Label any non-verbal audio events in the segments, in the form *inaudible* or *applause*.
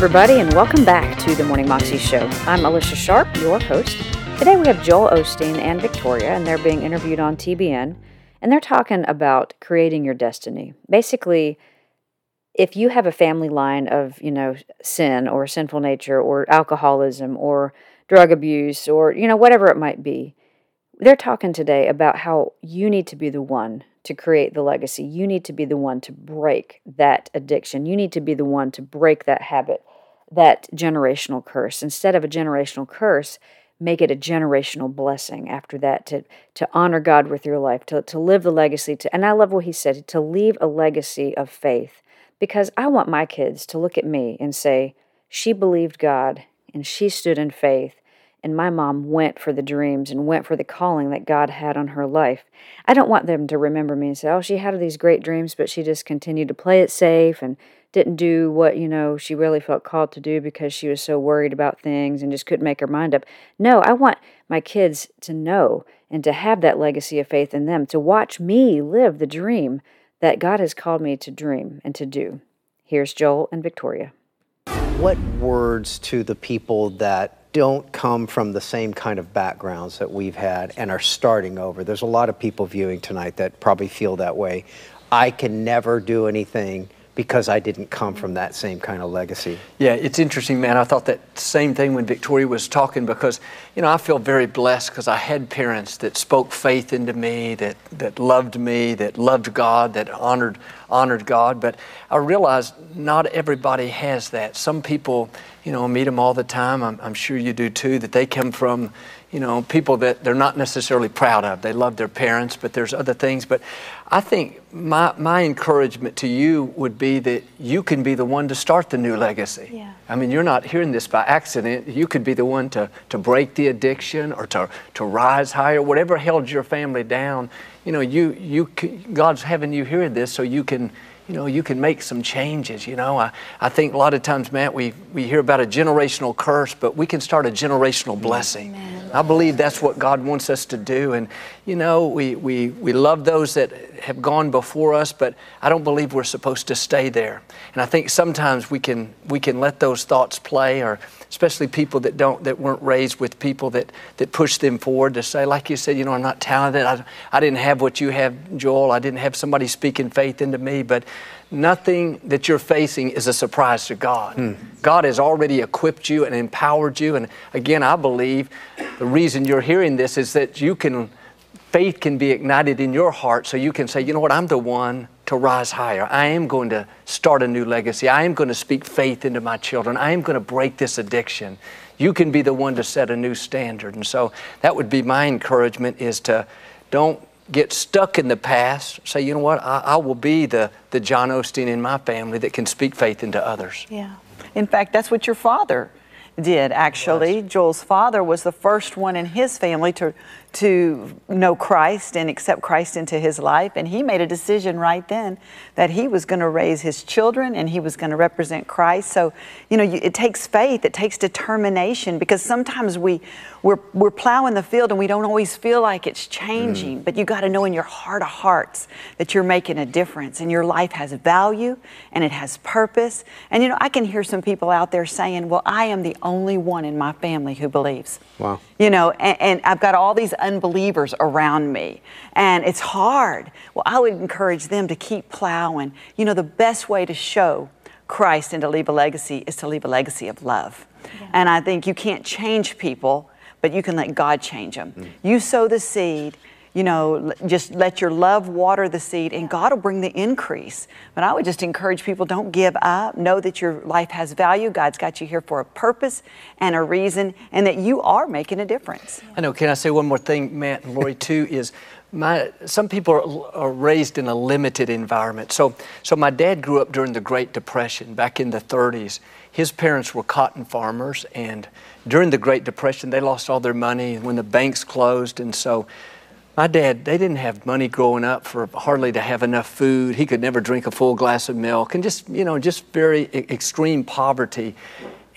Everybody, and welcome back to the Morning Moxie Show. I'm Alicia Sharpe, your host. Today we have Joel Osteen and Victoria, and they're being interviewed on TBN, and they're talking about creating your destiny. Basically, if you have a family line of, you know, sin or sinful nature or alcoholism or drug abuse or, you know, whatever it might be, they're talking today about how you need to be the one to create the legacy. You need to be the one to break that addiction. You need to be the one to break that habit, that generational curse. Instead of a generational curse, make it a generational blessing after that to to honor God with your life, to, to live the legacy to and I love what he said, to leave a legacy of faith. Because I want my kids to look at me and say, She believed God and she stood in faith and my mom went for the dreams and went for the calling that God had on her life. I don't want them to remember me and say, oh, she had these great dreams, but she just continued to play it safe and didn't do what, you know, she really felt called to do because she was so worried about things and just couldn't make her mind up. No, I want my kids to know and to have that legacy of faith in them, to watch me live the dream that God has called me to dream and to do. Here's Joel and Victoria. What words to the people that don't come from the same kind of backgrounds that we've had and are starting over. There's a lot of people viewing tonight that probably feel that way. I can never do anything because I didn't come from that same kind of legacy. Yeah, it's interesting, man. I thought that same thing when Victoria was talking because, you know, I feel very blessed because I had parents that spoke faith into me, that, that loved me, that loved God, that honored honored God. But I realized not everybody has that. Some people, you know, meet them all the time. I'm, I'm sure you do too. That they come from you know, people that they're not necessarily proud of. They love their parents, but there's other things. But I think my, my encouragement to you would be that you can be the one to start the new legacy. Yeah. I mean, you're not hearing this by accident. You could be the one to, to break the addiction or to, to rise higher, whatever held your family down. You know, you, you, God's having you hear this so you can you know, you can make some changes. You know, I, I think a lot of times, Matt, we, we hear about a generational curse, but we can start a generational blessing. Amen. I believe that's what God wants us to do. And, you know, we, we, we love those that have gone before us, but I don't believe we're supposed to stay there. And I think sometimes we can, we can let those thoughts play or especially people that don't that weren't raised with people that that push them forward to say like you said you know i'm not talented i, I didn't have what you have joel i didn't have somebody speaking faith into me but nothing that you're facing is a surprise to god hmm. god has already equipped you and empowered you and again i believe the reason you're hearing this is that you can faith can be ignited in your heart so you can say you know what i'm the one to rise higher. I am going to start a new legacy. I am going to speak faith into my children. I am going to break this addiction. You can be the one to set a new standard. And so that would be my encouragement is to don't get stuck in the past. Say, you know what, I, I will be the, the John Osteen in my family that can speak faith into others. Yeah. In fact, that's what your father did actually. Joel's father was the first one in his family to to know Christ and accept Christ into his life. And he made a decision right then that he was going to raise his children and he was going to represent Christ. So, you know, it takes faith, it takes determination because sometimes we, we're, we're plowing the field and we don't always feel like it's changing. Mm. But you got to know in your heart of hearts that you're making a difference and your life has value and it has purpose. And, you know, I can hear some people out there saying, well, I am the only one in my family who believes. Wow. You know, and, and I've got all these unbelievers around me. And it's hard. Well, I would encourage them to keep plowing. You know, the best way to show Christ and to leave a legacy is to leave a legacy of love. Yeah. And I think you can't change people, but you can let God change them. Mm. You sow the seed, you know, just let your love water the seed and God will bring the increase. But I would just encourage people don't give up. Know that your life has value. God's got you here for a purpose and a reason, and that you are making a difference. I know. Can I say one more thing, Matt and Laurie, too? *laughs* Is my, some people are, are, raised in a limited environment. So, so my dad grew up during the Great Depression back in the 30s. His parents were cotton farmers, and during the Great Depression, they lost all their money when the banks closed, and so my dad, they didn't have money growing up for hardly to have enough food. He could never drink a full glass of milk and just, you know, just very extreme poverty.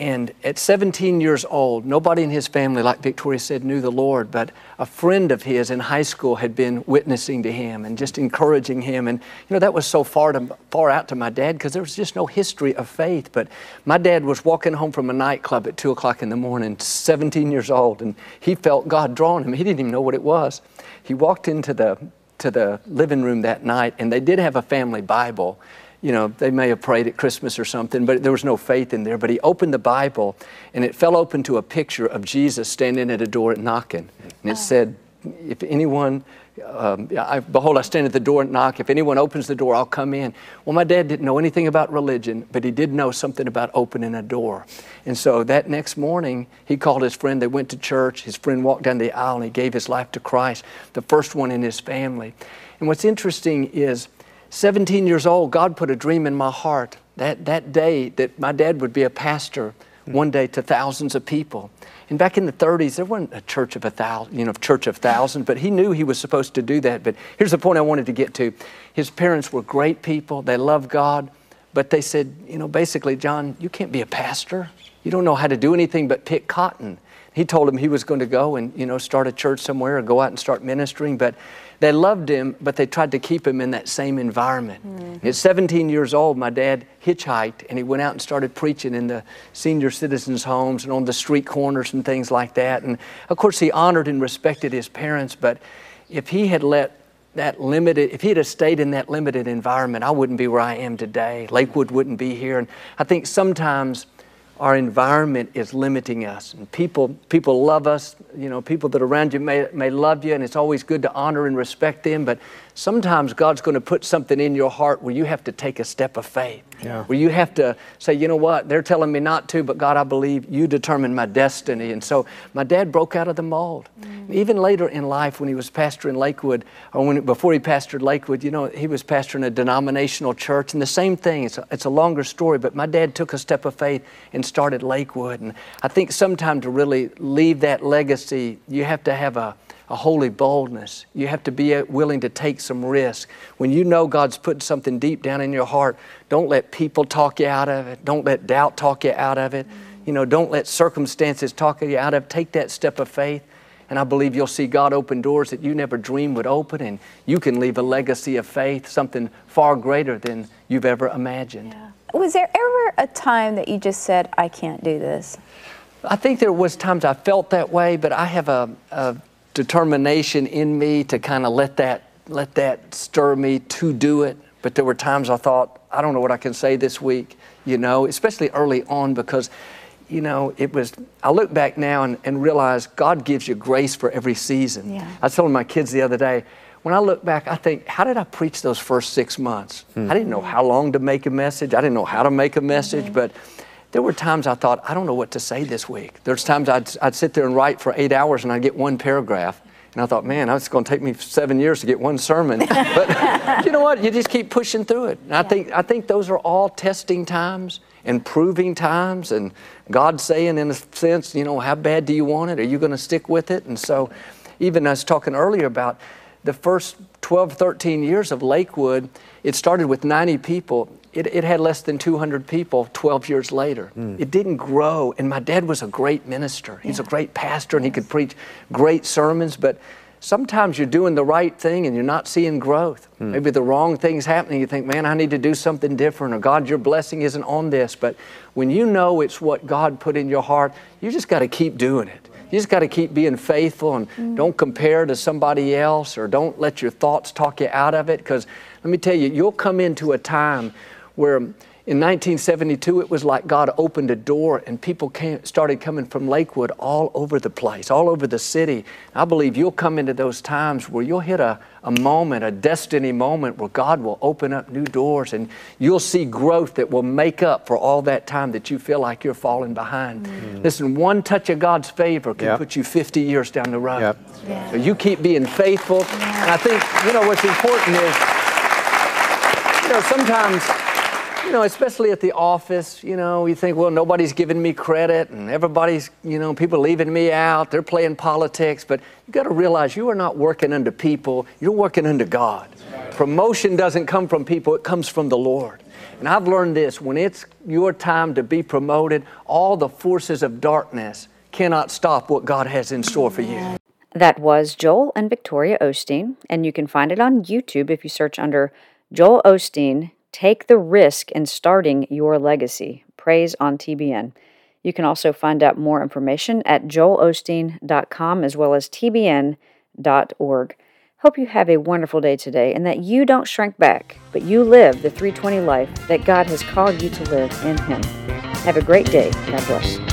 And at 17 years old, nobody in his family, like Victoria said, knew the Lord, but a friend of his in high school had been witnessing to him and just encouraging him. And, you know, that was so far, to, far out to my dad because there was just no history of faith. But my dad was walking home from a nightclub at 2 o'clock in the morning, 17 years old, and he felt God drawing him. He didn't even know what it was. He walked into the, to the living room that night, and they did have a family Bible you know, they may have prayed at Christmas or something, but there was no faith in there. But he opened the Bible and it fell open to a picture of Jesus standing at a door and knocking. And it oh. said, If anyone, um, I, behold, I stand at the door and knock. If anyone opens the door, I'll come in. Well, my dad didn't know anything about religion, but he did know something about opening a door. And so that next morning, he called his friend. They went to church. His friend walked down the aisle and he gave his life to Christ, the first one in his family. And what's interesting is, 17 years old, God put a dream in my heart that, that day that my dad would be a pastor hmm. one day to thousands of people. And back in the 30s, there wasn't a church of a thousand, you know, church of thousands, but he knew he was supposed to do that. But here's the point I wanted to get to. His parents were great people. They loved God, but they said, you know, basically, John, you can't be a pastor. You don't know how to do anything but pick cotton. He told him he was going to go and, you know, start a church somewhere or go out and start ministering, but they loved him, but they tried to keep him in that same environment. Mm-hmm. At 17 years old, my dad hitchhiked and he went out and started preaching in the senior citizens' homes and on the street corners and things like that. And of course, he honored and respected his parents, but if he had let that limited, if he had stayed in that limited environment, I wouldn't be where I am today. Lakewood wouldn't be here. And I think sometimes our environment is limiting us. And people, people love us, you know, people that are around you may, may love you, and it's always good to honor and respect them. But sometimes God's going to put something in your heart where you have to take a step of faith. Yeah. Where you have to say, you know what, they're telling me not to, but God, I believe you determine my destiny. And so my dad broke out of the mold. Mm. Even later in life, when he was pastor in Lakewood, or when, before he pastored Lakewood, you know, he was pastoring a denominational church. And the same thing, it's a, it's a longer story, but my dad took a step of faith and started Lakewood. And I think sometime to really leave that legacy, you have to have a a holy boldness. You have to be willing to take some risk. When you know God's put something deep down in your heart, don't let people talk you out of it. Don't let doubt talk you out of it. You know, don't let circumstances talk you out of it. Take that step of faith. And I believe you'll see God open doors that you never dreamed would open, and you can leave a legacy of faith, something far greater than you've ever imagined. Yeah. Was there ever a time that you just said, I can't do this? I think there was times I felt that way, but I have a, a determination in me to kind of let that let that stir me to do it. But there were times I thought, I don't know what I can say this week, you know, especially early on because, you know, it was, I look back now and, and realize God gives you grace for every season. Yeah. I was telling my kids the other day, when I look back, I think, how did I preach those first six months? Hmm. I didn't know how long to make a message. I didn't know how to make a message, mm-hmm. but there were times I thought, I don't know what to say this week. There's times I'd, I'd sit there and write for eight hours and I'd get one paragraph. And I thought, man, it's going to take me seven years to get one sermon. *laughs* but you know what? You just keep pushing through it. And I think I think those are all testing times and proving times, and God saying, in a sense, you know, how bad do you want it? Are you going to stick with it? And so, even I was talking earlier about the first 12, 13 years of Lakewood, it started with 90 people it, it had less than 200 people 12 years later. Mm. It didn't grow. And my dad was a great minister. He's yeah. a great pastor and he could preach great sermons, but sometimes you're doing the right thing and you're not seeing growth. Mm. Maybe the wrong thing's happening. You think, man, I need to do something different, or God, your blessing isn't on this. But when you know it's what God put in your heart, you just got to keep doing it. You just got to keep being faithful and mm. don't compare to somebody else or don't let your thoughts talk you out of it. Because let me tell you, you'll come into a time where in 1972 it was like God opened a door and people came, started coming from Lakewood all over the place, all over the city. I believe you'll come into those times where you'll hit a, a moment, a destiny moment where God will open up new doors and you'll see growth that will make up for all that time that you feel like you're falling behind. Mm. Listen, one touch of God's favor can yep. put you 50 years down the road. Yep. Yeah. So you keep being faithful. Yeah. And I think, you know, what's important is, you know, sometimes you know, especially at the office, you know, you think, well, nobody's giving me credit and everybody's, you know, people leaving me out, they're playing politics. But you got to realize you are not working under people, you're working under God. Promotion doesn't come from people, it comes from the Lord. And I've learned this when it's your time to be promoted, all the forces of darkness cannot stop what God has in store for you. That was Joel and Victoria Osteen, and you can find it on YouTube if you search under Joel Osteen Take the Risk in Starting Your Legacy. Praise on TBN. You can also find out more information at joelosteen.com as well as tbn.org. Hope you have a wonderful day today and that you don't shrink back, but you live the 320 life that God has called you to live in Him. Have a great day. God bless.